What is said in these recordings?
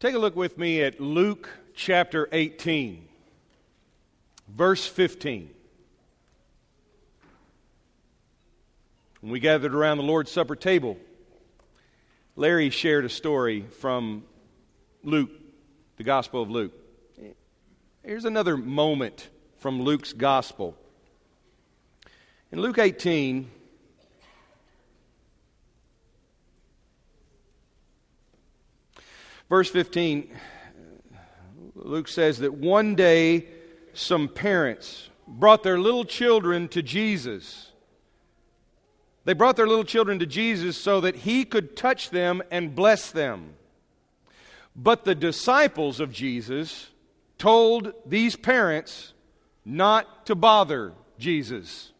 Take a look with me at Luke chapter 18, verse 15. When we gathered around the Lord's Supper table, Larry shared a story from Luke, the Gospel of Luke. Here's another moment from Luke's Gospel. In Luke 18, verse 15, Luke says that one day some parents brought their little children to Jesus they brought their little children to Jesus so that he could touch them and bless them. But the disciples of Jesus told these parents not to bother Jesus.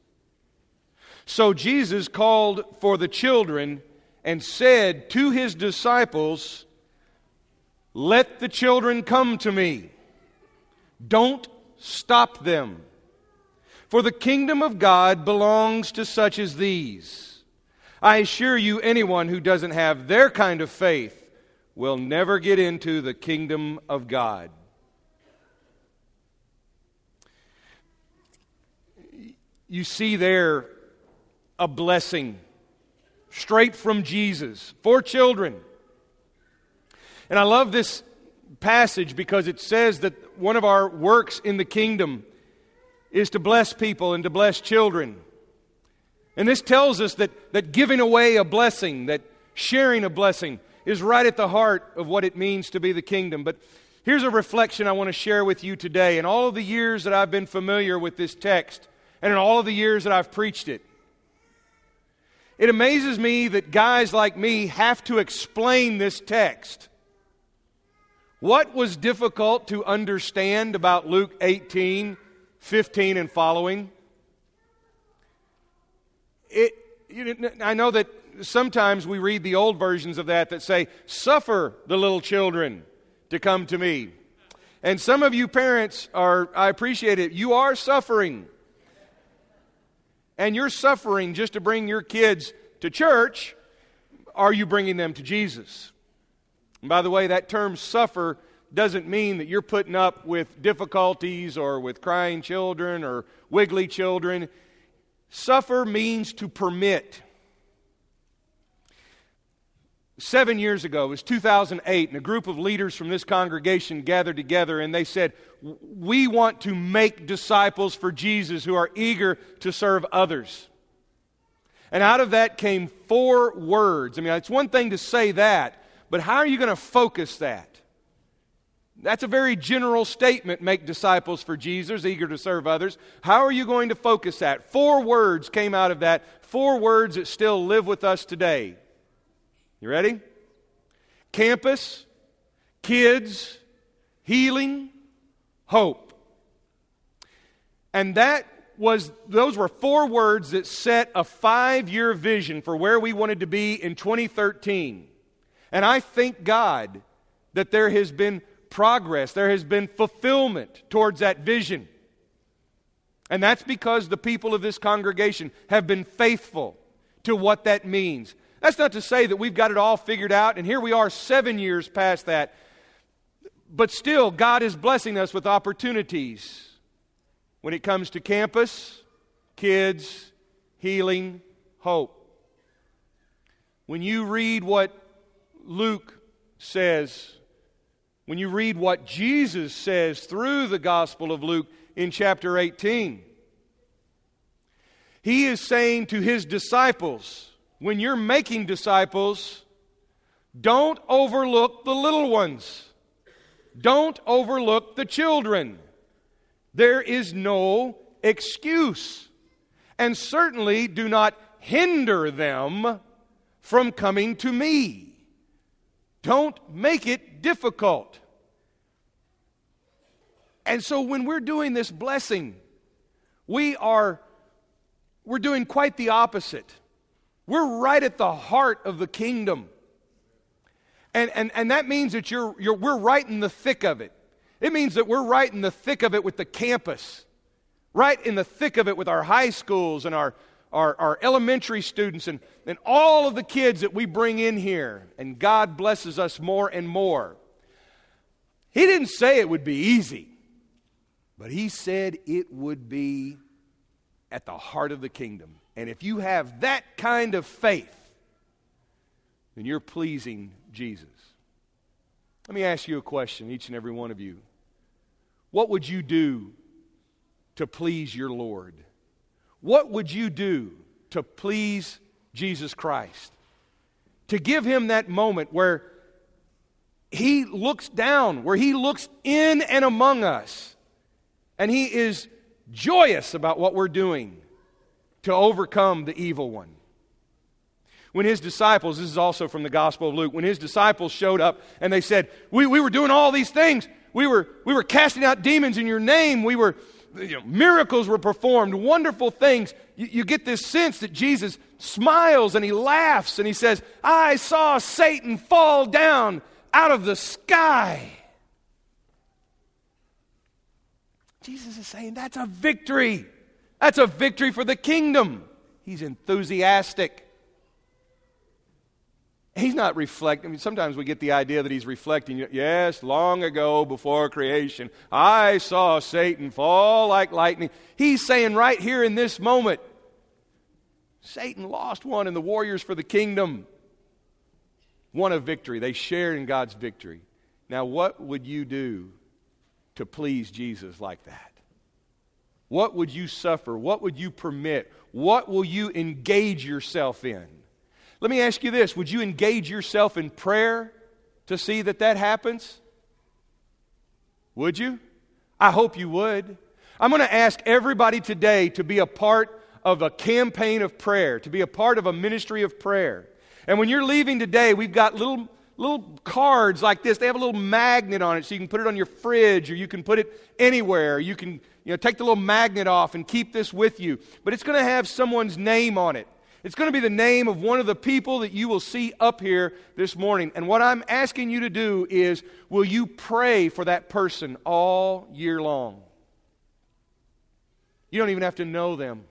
So Jesus called for the children and said to his disciples, Let the children come to me. Don't stop them. For the kingdom of God belongs to such as these. I assure you, anyone who doesn't have their kind of faith will never get into the kingdom of God. You see there a blessing straight from Jesus for children. And I love this passage because it says that one of our works in the kingdom is to bless people and to bless children. And this tells us that, that giving away a blessing, that sharing a blessing, is right at the heart of what it means to be the kingdom. But here's a reflection I want to share with you today. In all of the years that I've been familiar with this text, and in all of the years that I've preached it, it amazes me that guys like me have to explain this text. What was difficult to understand about Luke 18 15 and following. It, you know, I know that sometimes we read the old versions of that that say, Suffer the little children to come to me. And some of you parents are, I appreciate it, you are suffering. And you're suffering just to bring your kids to church. Are you bringing them to Jesus? And by the way, that term suffer doesn't mean that you're putting up with difficulties or with crying children or wiggly children. Suffer means to permit. Seven years ago, it was 2008, and a group of leaders from this congregation gathered together and they said, We want to make disciples for Jesus who are eager to serve others. And out of that came four words. I mean, it's one thing to say that, but how are you going to focus that? That's a very general statement make disciples for Jesus, eager to serve others. How are you going to focus that? Four words came out of that, four words that still live with us today. You ready? Campus, kids, healing, hope. And that was those were four words that set a 5-year vision for where we wanted to be in 2013. And I thank God that there has been progress, there has been fulfillment towards that vision. And that's because the people of this congregation have been faithful to what that means. That's not to say that we've got it all figured out, and here we are seven years past that. But still, God is blessing us with opportunities when it comes to campus, kids, healing, hope. When you read what Luke says when you read what Jesus says through the Gospel of Luke in chapter 18. He is saying to his disciples, when you're making disciples, don't overlook the little ones. Don't overlook the children. There is no excuse. And certainly do not hinder them from coming to me. Don't make it difficult. And so when we're doing this blessing, we are we're doing quite the opposite. We're right at the heart of the kingdom. And, and, and that means that you're, you're, we're right in the thick of it. It means that we're right in the thick of it with the campus, right in the thick of it with our high schools and our, our, our elementary students and, and all of the kids that we bring in here. And God blesses us more and more. He didn't say it would be easy, but he said it would be at the heart of the kingdom. And if you have that kind of faith, then you're pleasing Jesus. Let me ask you a question, each and every one of you. What would you do to please your Lord? What would you do to please Jesus Christ? To give him that moment where he looks down, where he looks in and among us, and he is joyous about what we're doing to overcome the evil one. When his disciples, this is also from the Gospel of Luke, when his disciples showed up and they said, We, we were doing all these things. We were, we were casting out demons in your name. We were, you know, miracles were performed, wonderful things. You, you get this sense that Jesus smiles and he laughs and he says, I saw Satan fall down out of the sky. Jesus is saying that's a victory. That's a victory for the kingdom. He's enthusiastic. He's not reflecting. I mean, sometimes we get the idea that he's reflecting. Yes, long ago before creation, I saw Satan fall like lightning. He's saying right here in this moment, Satan lost one, and the warriors for the kingdom won a victory. They shared in God's victory. Now, what would you do to please Jesus like that? What would you suffer? What would you permit? What will you engage yourself in? Let me ask you this Would you engage yourself in prayer to see that that happens? Would you? I hope you would. I'm going to ask everybody today to be a part of a campaign of prayer, to be a part of a ministry of prayer. And when you're leaving today, we've got little little cards like this. They have a little magnet on it so you can put it on your fridge or you can put it anywhere. You can you know, take the little magnet off and keep this with you. But it's going to have someone's name on it. It's going to be the name of one of the people that you will see up here this morning. And what I'm asking you to do is will you pray for that person all year long? You don't even have to know them.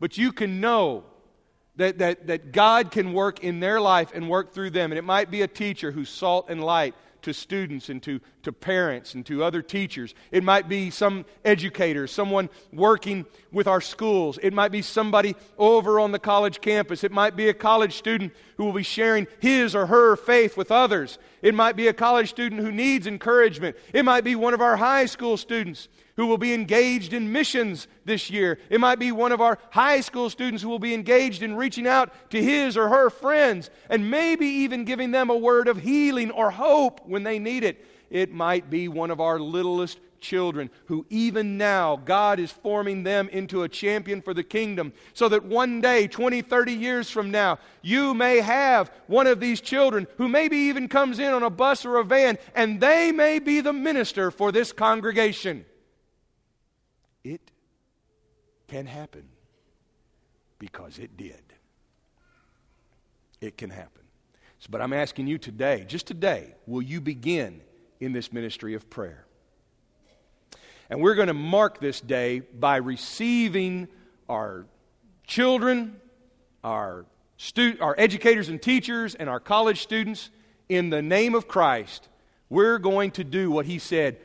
But you can know that, that, that God can work in their life and work through them. And it might be a teacher who's salt and light to students and to, to parents and to other teachers. It might be some educator, someone working with our schools. It might be somebody over on the college campus. It might be a college student who will be sharing his or her faith with others. It might be a college student who needs encouragement. It might be one of our high school students who will be engaged in missions this year. It might be one of our high school students who will be engaged in reaching out to his or her friends and maybe even giving them a word of healing or hope when they need it. It might be one of our littlest children who, even now, God is forming them into a champion for the kingdom so that one day, 20, 30 years from now, you may have one of these children who maybe even comes in on a bus or a van and they may be the minister for this congregation. It can happen because it did. It can happen. So, but I'm asking you today, just today, will you begin in this ministry of prayer? And we're going to mark this day by receiving our children, our, stu- our educators and teachers, and our college students in the name of Christ. We're going to do what he said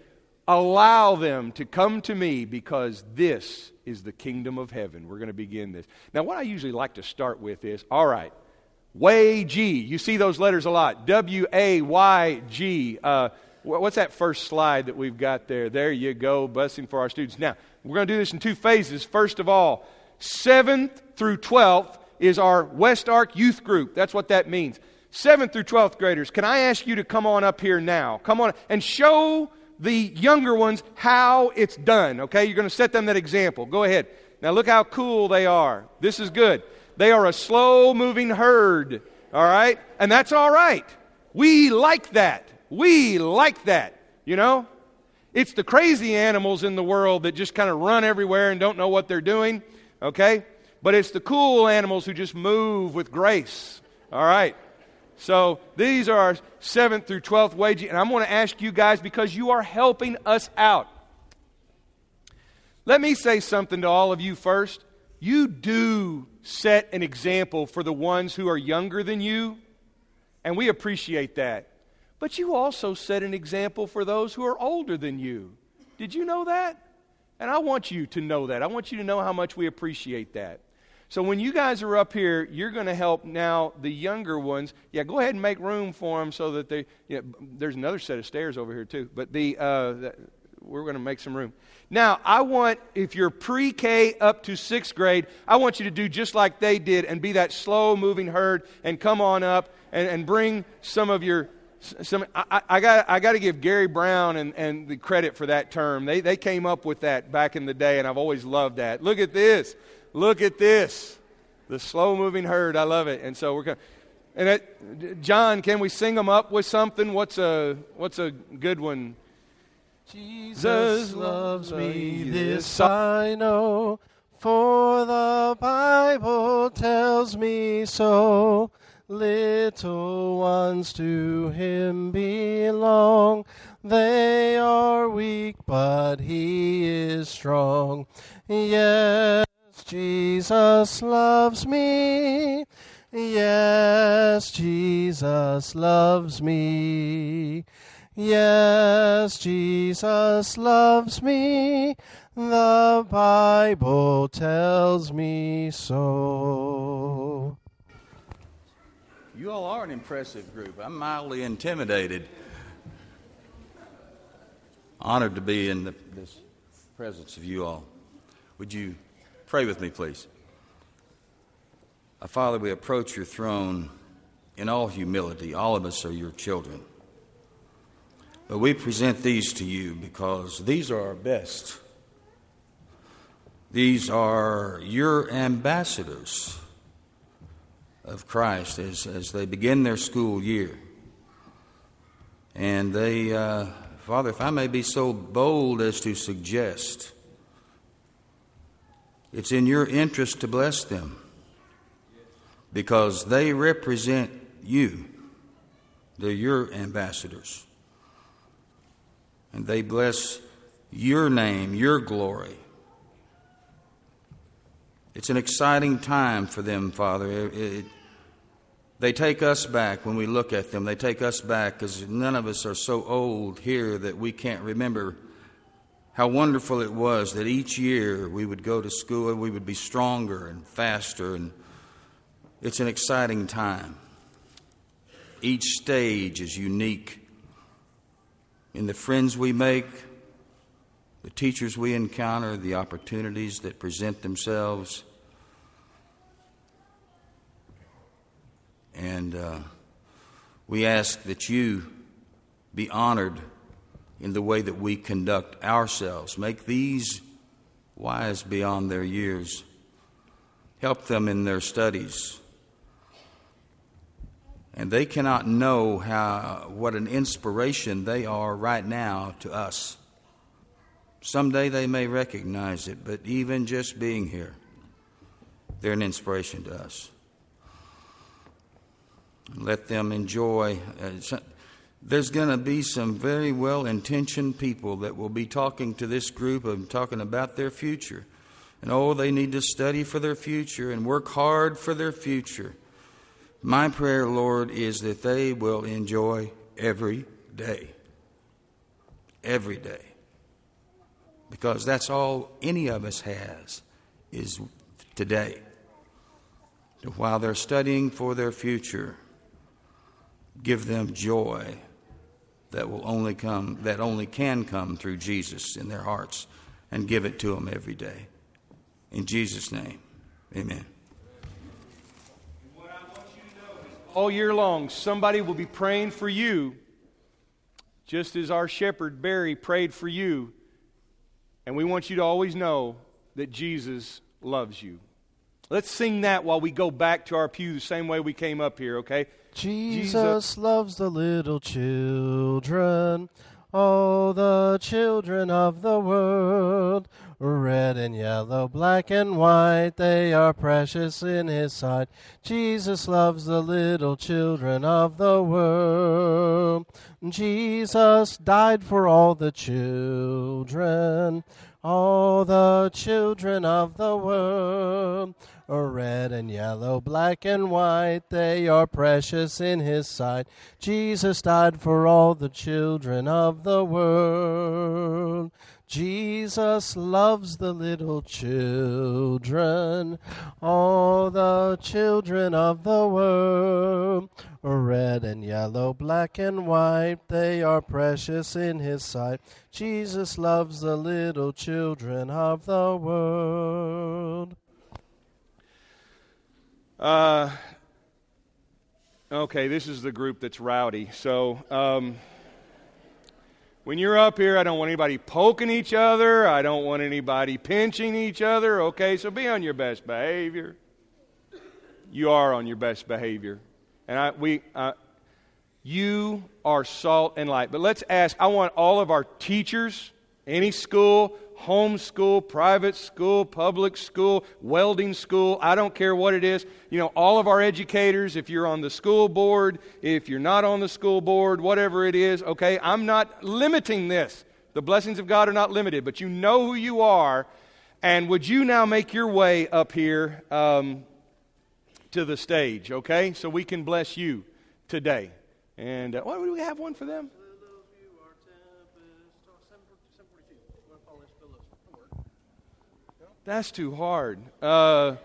Allow them to come to me because this is the kingdom of heaven. We're going to begin this. Now, what I usually like to start with is all right, Way G. You see those letters a lot. W A Y G. Uh, what's that first slide that we've got there? There you go. Blessing for our students. Now, we're going to do this in two phases. First of all, 7th through 12th is our West Ark youth group. That's what that means. 7th through 12th graders, can I ask you to come on up here now? Come on and show the younger ones how it's done, okay? You're going to set them that example. Go ahead. Now, look how cool they are. This is good. They are a slow moving herd, all right? And that's all right. We like that. We like that, you know? It's the crazy animals in the world that just kind of run everywhere and don't know what they're doing, okay? But it's the cool animals who just move with grace, all right? So these are our 7th through 12th wage. And I'm going to ask you guys because you are helping us out. Let me say something to all of you first. You do set an example for the ones who are younger than you, and we appreciate that. but you also set an example for those who are older than you. Did you know that? And I want you to know that. I want you to know how much we appreciate that. So when you guys are up here, you're going to help now the younger ones. Yeah, go ahead and make room for them so that they. Know, there's another set of stairs over here too, but the, uh, the we're going to make some room. Now, I want if you're pre-K up to sixth grade, I want you to do just like they did and be that slow-moving herd and come on up and, and bring some of your some, I, I got I got to give Gary Brown and, and the credit for that term. They, they came up with that back in the day, and I've always loved that. Look at this. Look at this. The slow moving herd. I love it. And so we're going and it, John, can we sing them up with something? What's a what's a good one? Jesus loves me, this I know, for the Bible tells me so. Little ones to him belong. They are weak, but he is strong. Yes, Jesus loves me. Yes, Jesus loves me. Yes, Jesus loves me. The Bible tells me so. You all are an impressive group. I'm mildly intimidated. Honored to be in the, this presence of you all. Would you pray with me, please? Father, we approach your throne in all humility. All of us are your children. But we present these to you because these are our best. These are your ambassadors of Christ as, as they begin their school year. And they, uh, Father, if I may be so bold as to suggest, it's in your interest to bless them because they represent you. They're your ambassadors. And they bless your name, your glory. It's an exciting time for them, Father. It, it, they take us back when we look at them. They take us back because none of us are so old here that we can't remember how wonderful it was that each year we would go to school and we would be stronger and faster. And it's an exciting time. Each stage is unique in the friends we make, the teachers we encounter, the opportunities that present themselves. And uh, we ask that you be honored in the way that we conduct ourselves. Make these wise beyond their years. Help them in their studies. And they cannot know how, what an inspiration they are right now to us. Someday they may recognize it, but even just being here, they're an inspiration to us. Let them enjoy. Uh, there's going to be some very well intentioned people that will be talking to this group and talking about their future. And oh, they need to study for their future and work hard for their future. My prayer, Lord, is that they will enjoy every day. Every day because that's all any of us has is today. While they're studying for their future, give them joy that will only come that only can come through Jesus in their hearts and give it to them every day. In Jesus name. Amen. All year long, somebody will be praying for you, just as our shepherd Barry prayed for you and we want you to always know that Jesus loves you. Let's sing that while we go back to our pew the same way we came up here, okay? Jesus, loves the little children, all the children of the world. Red and yellow, black and white, they are precious in his sight. Jesus loves the little children of the world. Jesus died for all the children, all the children of the world. Red and yellow, black and white, they are precious in his sight. Jesus died for all the children of the world. Jesus loves the little children, all the children of the world. Red and yellow, black and white, they are precious in his sight. Jesus loves the little children of the world. Uh, okay, this is the group that's rowdy. So, um, when you're up here, I don't want anybody poking each other. I don't want anybody pinching each other. Okay, so be on your best behavior. You are on your best behavior. And I, we, uh, you are salt and light. But let's ask I want all of our teachers, any school, home school, private school, public school, welding school, I don't care what it is. You know, all of our educators, if you're on the school board, if you're not on the school board, whatever it is, okay, I'm not limiting this. The blessings of God are not limited, but you know who you are. And would you now make your way up here um, to the stage, okay? So we can bless you today. And uh, what, do we have one for them? That's too hard. Uh,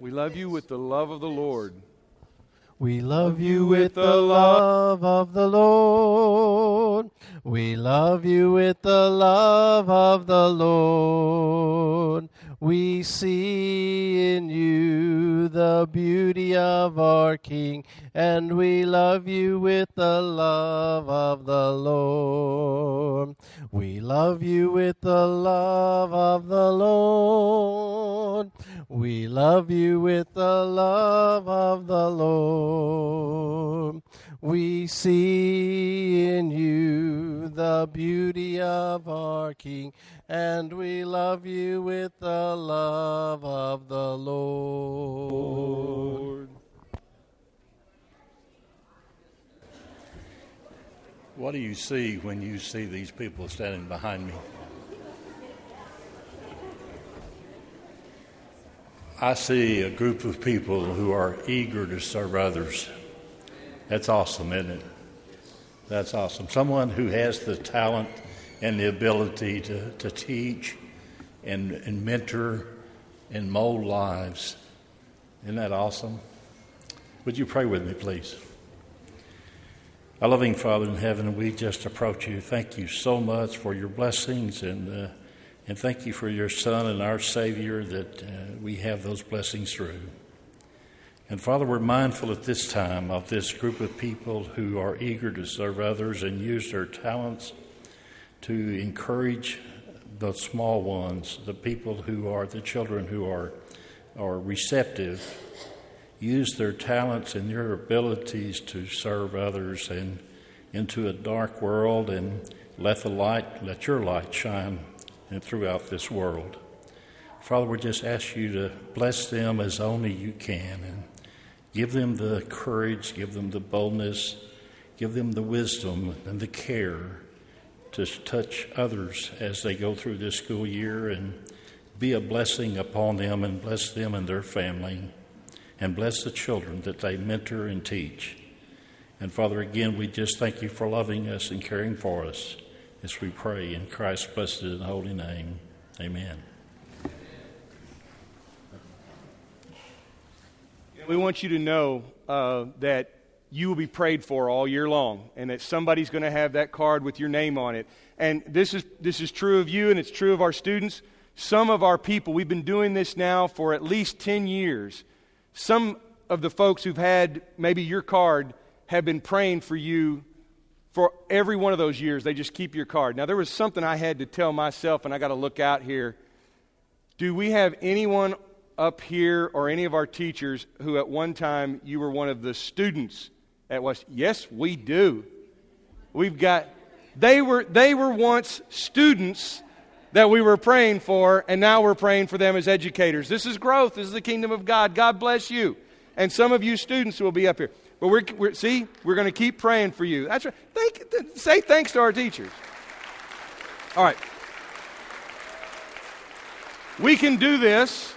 we love you with the love of the Lord. We love you with the love of the Lord. We love you with the love of the Lord. We see in you the beauty of our King, and we love you with the love of the Lord. We love you with the love of the Lord. We love you with the love of the Lord. We see in you the beauty of our King, and we love you with the love of the Lord. What do you see when you see these people standing behind me? I see a group of people who are eager to serve others. That's awesome, isn't it? That's awesome. Someone who has the talent and the ability to, to teach and, and mentor and mold lives. Isn't that awesome? Would you pray with me, please? Our loving Father in heaven, we just approach you. Thank you so much for your blessings and, uh, and thank you for your Son and our Savior that uh, we have those blessings through. And Father, we're mindful at this time of this group of people who are eager to serve others and use their talents to encourage the small ones, the people who are the children who are, are receptive, use their talents and their abilities to serve others and into a dark world and let the light, let your light shine throughout this world. Father, we just ask you to bless them as only you can and Give them the courage, give them the boldness, give them the wisdom and the care to touch others as they go through this school year and be a blessing upon them and bless them and their family and bless the children that they mentor and teach. And Father, again, we just thank you for loving us and caring for us as we pray in Christ's blessed and holy name. Amen. We want you to know uh, that you will be prayed for all year long and that somebody's going to have that card with your name on it. And this is, this is true of you and it's true of our students. Some of our people, we've been doing this now for at least 10 years. Some of the folks who've had maybe your card have been praying for you for every one of those years. They just keep your card. Now, there was something I had to tell myself, and I got to look out here. Do we have anyone up here or any of our teachers who at one time you were one of the students at West? Yes, we do. We've got they were they were once students that we were praying for and now we're praying for them as educators. This is growth. This is the kingdom of God. God bless you. And some of you students will be up here. But we're, we're see, we're going to keep praying for you. That's right. Thank, say thanks to our teachers. All right. we can do this.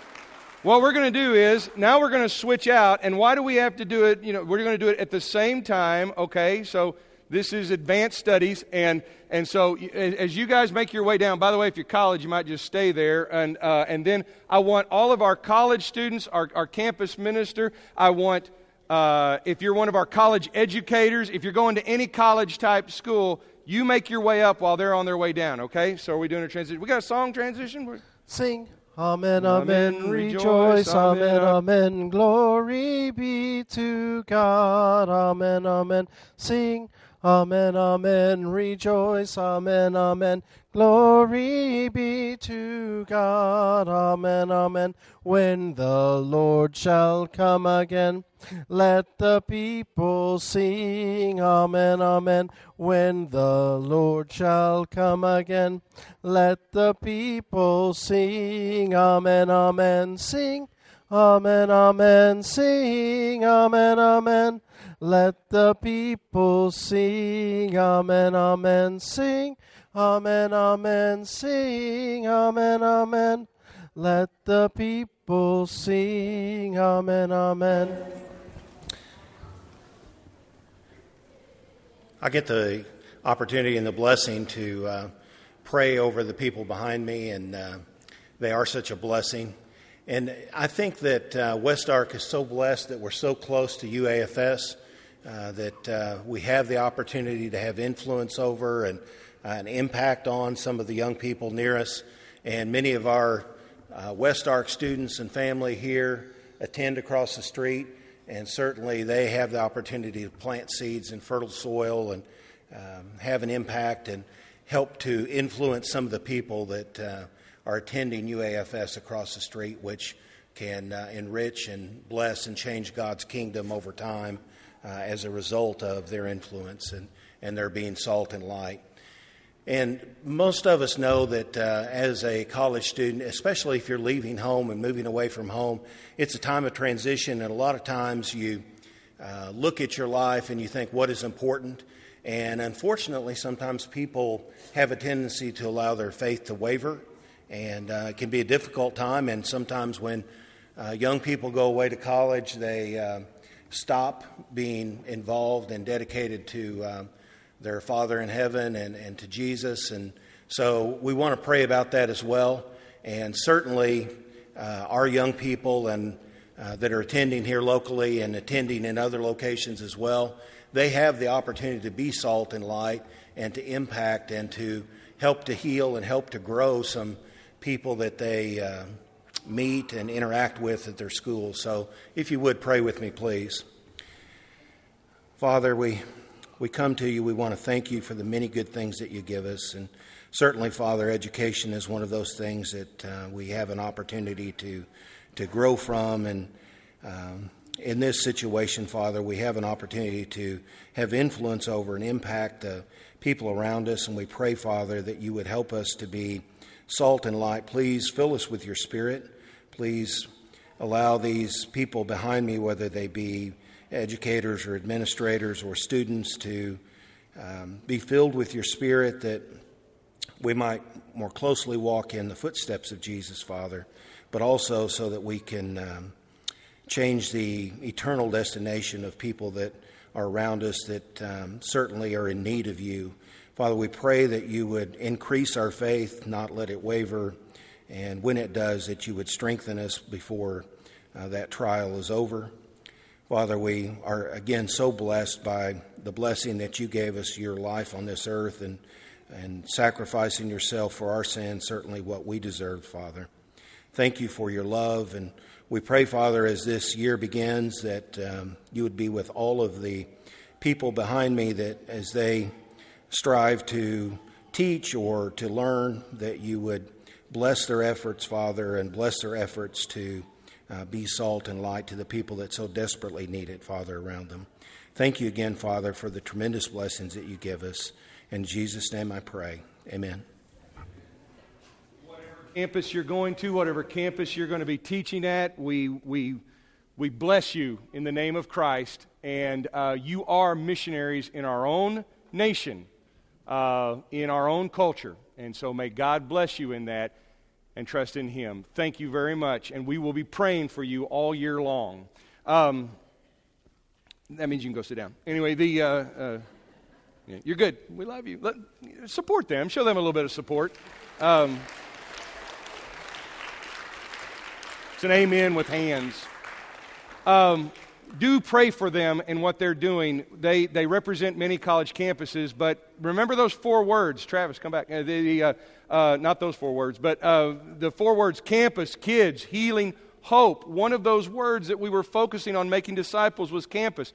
What we're going to do is now we're going to switch out. And why do we have to do it? You know, we're going to do it at the same time, okay? So this is advanced studies. And, and so as you guys make your way down, by the way, if you're college, you might just stay there. And, uh, and then I want all of our college students, our, our campus minister, I want, uh, if you're one of our college educators, if you're going to any college type school, you make your way up while they're on their way down, okay? So are we doing a transition? We got a song transition? Sing. Amen, amen, amen, rejoice, amen, amen, glory be to God, amen, amen, sing, amen, amen, rejoice, amen, amen, glory be to God, amen, amen, when the Lord shall come again. Let the people sing, Amen, Amen, when the Lord shall come again. Let the people sing, Amen, Amen, sing, Amen, Amen, sing, Amen, Amen. Let the people sing, Amen, Amen, sing, Amen, Amen, sing, Amen, Amen. Let the people sing, Amen, Amen. I get the opportunity and the blessing to uh, pray over the people behind me, and uh, they are such a blessing. And I think that uh, West Ark is so blessed that we're so close to UAFS, uh, that uh, we have the opportunity to have influence over and uh, an impact on some of the young people near us. And many of our West Ark students and family here attend across the street and certainly they have the opportunity to plant seeds in fertile soil and um, have an impact and help to influence some of the people that uh, are attending UAFS across the street, which can uh, enrich and bless and change God's kingdom over time uh, as a result of their influence and, and their being salt and light. And most of us know that uh, as a college student, especially if you're leaving home and moving away from home, it's a time of transition, and a lot of times you uh, look at your life and you think, what is important? And unfortunately, sometimes people have a tendency to allow their faith to waver, and uh, it can be a difficult time. And sometimes when uh, young people go away to college, they uh, stop being involved and dedicated to um, their Father in heaven and, and to Jesus. And so we want to pray about that as well. And certainly, uh, our young people and uh, that are attending here locally and attending in other locations as well, they have the opportunity to be salt and light and to impact and to help to heal and help to grow some people that they uh, meet and interact with at their schools. So, if you would pray with me, please. Father, we we come to you, we want to thank you for the many good things that you give us. And certainly, Father, education is one of those things that uh, we have an opportunity to, to grow from. And um, in this situation, Father, we have an opportunity to have influence over and impact the people around us. And we pray, Father, that you would help us to be salt and light. Please fill us with your spirit. Please allow these people behind me, whether they be educators or administrators or students to um, be filled with your spirit that we might more closely walk in the footsteps of Jesus, Father, but also so that we can um, change the eternal destination of people that are around us that um, certainly are in need of you. Father, we pray that you would increase our faith, not let it waver, and when it does, that you would strengthen us before uh, that trial is over. Father, we are again so blessed by the blessing that you gave us your life on this earth and, and sacrificing yourself for our sins, certainly what we deserved, Father. Thank you for your love. And we pray, Father, as this year begins, that um, you would be with all of the people behind me that as they strive to teach or to learn, that you would bless their efforts, Father, and bless their efforts to uh, be salt and light to the people that so desperately need it, Father, around them. Thank you again, Father, for the tremendous blessings that you give us. In Jesus' name I pray. Amen. Whatever campus you're going to, whatever campus you're going to be teaching at, we, we, we bless you in the name of Christ. And uh, you are missionaries in our own nation, uh, in our own culture. And so may God bless you in that. and trust in Him. Thank you very much, and we will be praying for you all year long. Um, that means you can go sit down. Anyway, the. Uh, uh, you're good. We love you. Let, support them. Show them a little bit of support. Um, it's an amen with hands. Um, do pray for them and what they're doing. They, they represent many college campuses, but remember those four words. Travis, come back. Uh, the, uh, uh, not those four words, but uh, the four words campus, kids, healing, hope. One of those words that we were focusing on making disciples was campus.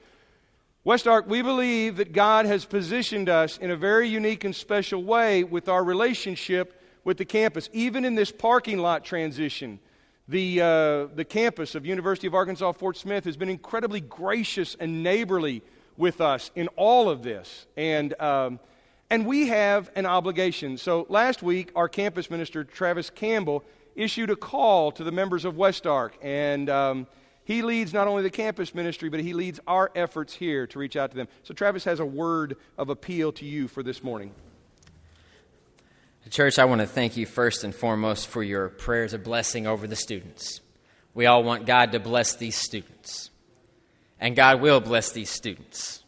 West Ark, we believe that God has positioned us in a very unique and special way with our relationship with the campus, even in this parking lot transition. The, uh, the campus of University of Arkansas Fort Smith has been incredibly gracious and neighborly with us in all of this. And, um, and we have an obligation. So last week, our campus minister, Travis Campbell, issued a call to the members of West Ark. And um, he leads not only the campus ministry, but he leads our efforts here to reach out to them. So Travis has a word of appeal to you for this morning. Church, I want to thank you first and foremost for your prayers of blessing over the students. We all want God to bless these students, and God will bless these students.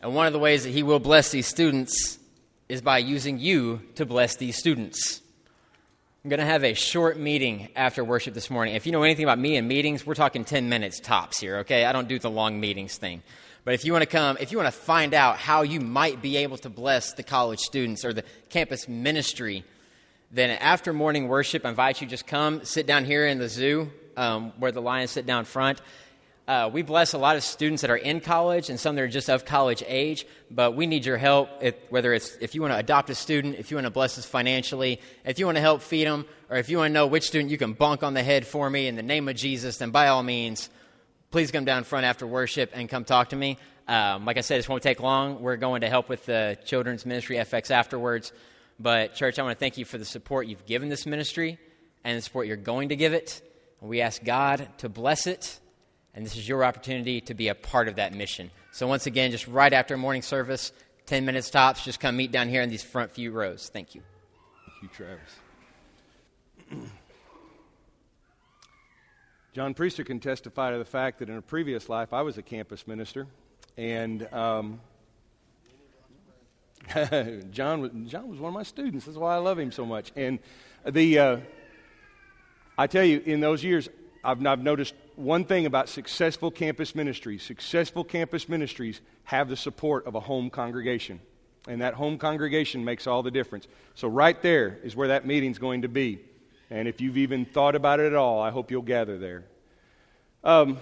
And one of the ways that He will bless these students is by using you to bless these students. I'm going to have a short meeting after worship this morning. If you know anything about me and meetings, we're talking 10 minutes tops here, okay? I don't do the long meetings thing. But if you want to come, if you want to find out how you might be able to bless the college students or the campus ministry, then after morning worship, I invite you just come sit down here in the zoo um, where the lions sit down front. Uh, we bless a lot of students that are in college and some that are just of college age, but we need your help. If, whether it's if you want to adopt a student, if you want to bless us financially, if you want to help feed them, or if you want to know which student you can bonk on the head for me in the name of Jesus, then by all means, please come down front after worship and come talk to me. Um, like I said, this won't take long. We're going to help with the children's ministry FX afterwards. But, church, I want to thank you for the support you've given this ministry and the support you're going to give it. We ask God to bless it, and this is your opportunity to be a part of that mission. So, once again, just right after morning service, 10 minutes tops, just come meet down here in these front few rows. Thank you. Thank you, Travis. John Priester can testify to the fact that in a previous life I was a campus minister, and um, John was John was one of my students. That's why I love him so much. And the uh, I tell you, in those years, I've, I've noticed one thing about successful campus ministries. Successful campus ministries have the support of a home congregation, and that home congregation makes all the difference. So right there is where that meeting's going to be. And if you've even thought about it at all, I hope you'll gather there. Um,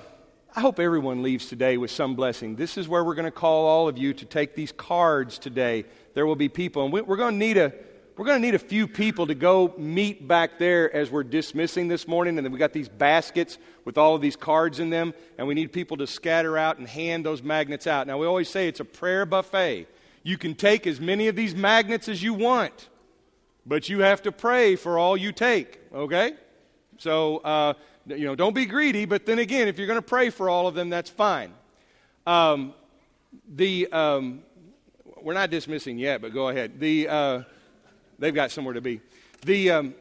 I hope everyone leaves today with some blessing. This is where we're going to call all of you to take these cards today. There will be people, and we're going to need a we're going to need a few people to go meet back there as we're dismissing this morning. And then we got these baskets with all of these cards in them, and we need people to scatter out and hand those magnets out. Now, we always say it's a prayer buffet. You can take as many of these magnets as you want but you have to pray for all you take, okay? So, uh, you know, don't be greedy, but then again, if you're going to pray for all of them, that's fine. Um, the, um, we're not dismissing yet, but go ahead. The, uh, they've got somewhere to be. The, um,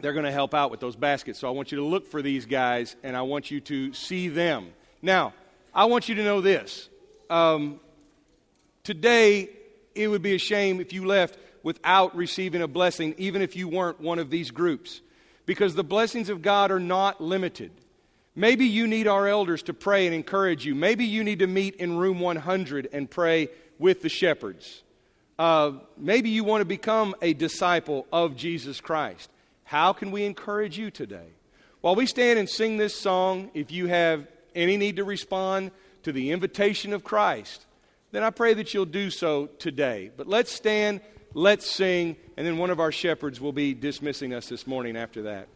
they're going to help out with those baskets. So I want you to look for these guys and I want you to see them. Now, I want you to know this. Um, today, it would be a shame if you left without receiving a blessing, even if you weren't one of these groups. Because the blessings of God are not limited. Maybe you need our elders to pray and encourage you. Maybe you need to meet in room 100 and pray with the shepherds. Uh, maybe you want to become a disciple of Jesus Christ. How can we encourage you today? While we stand and sing this song, if you have any need to respond to the invitation of Christ, then I pray that you'll do so today. But let's stand let's sing, and then one of our shepherds will be dismissing us this morning after that.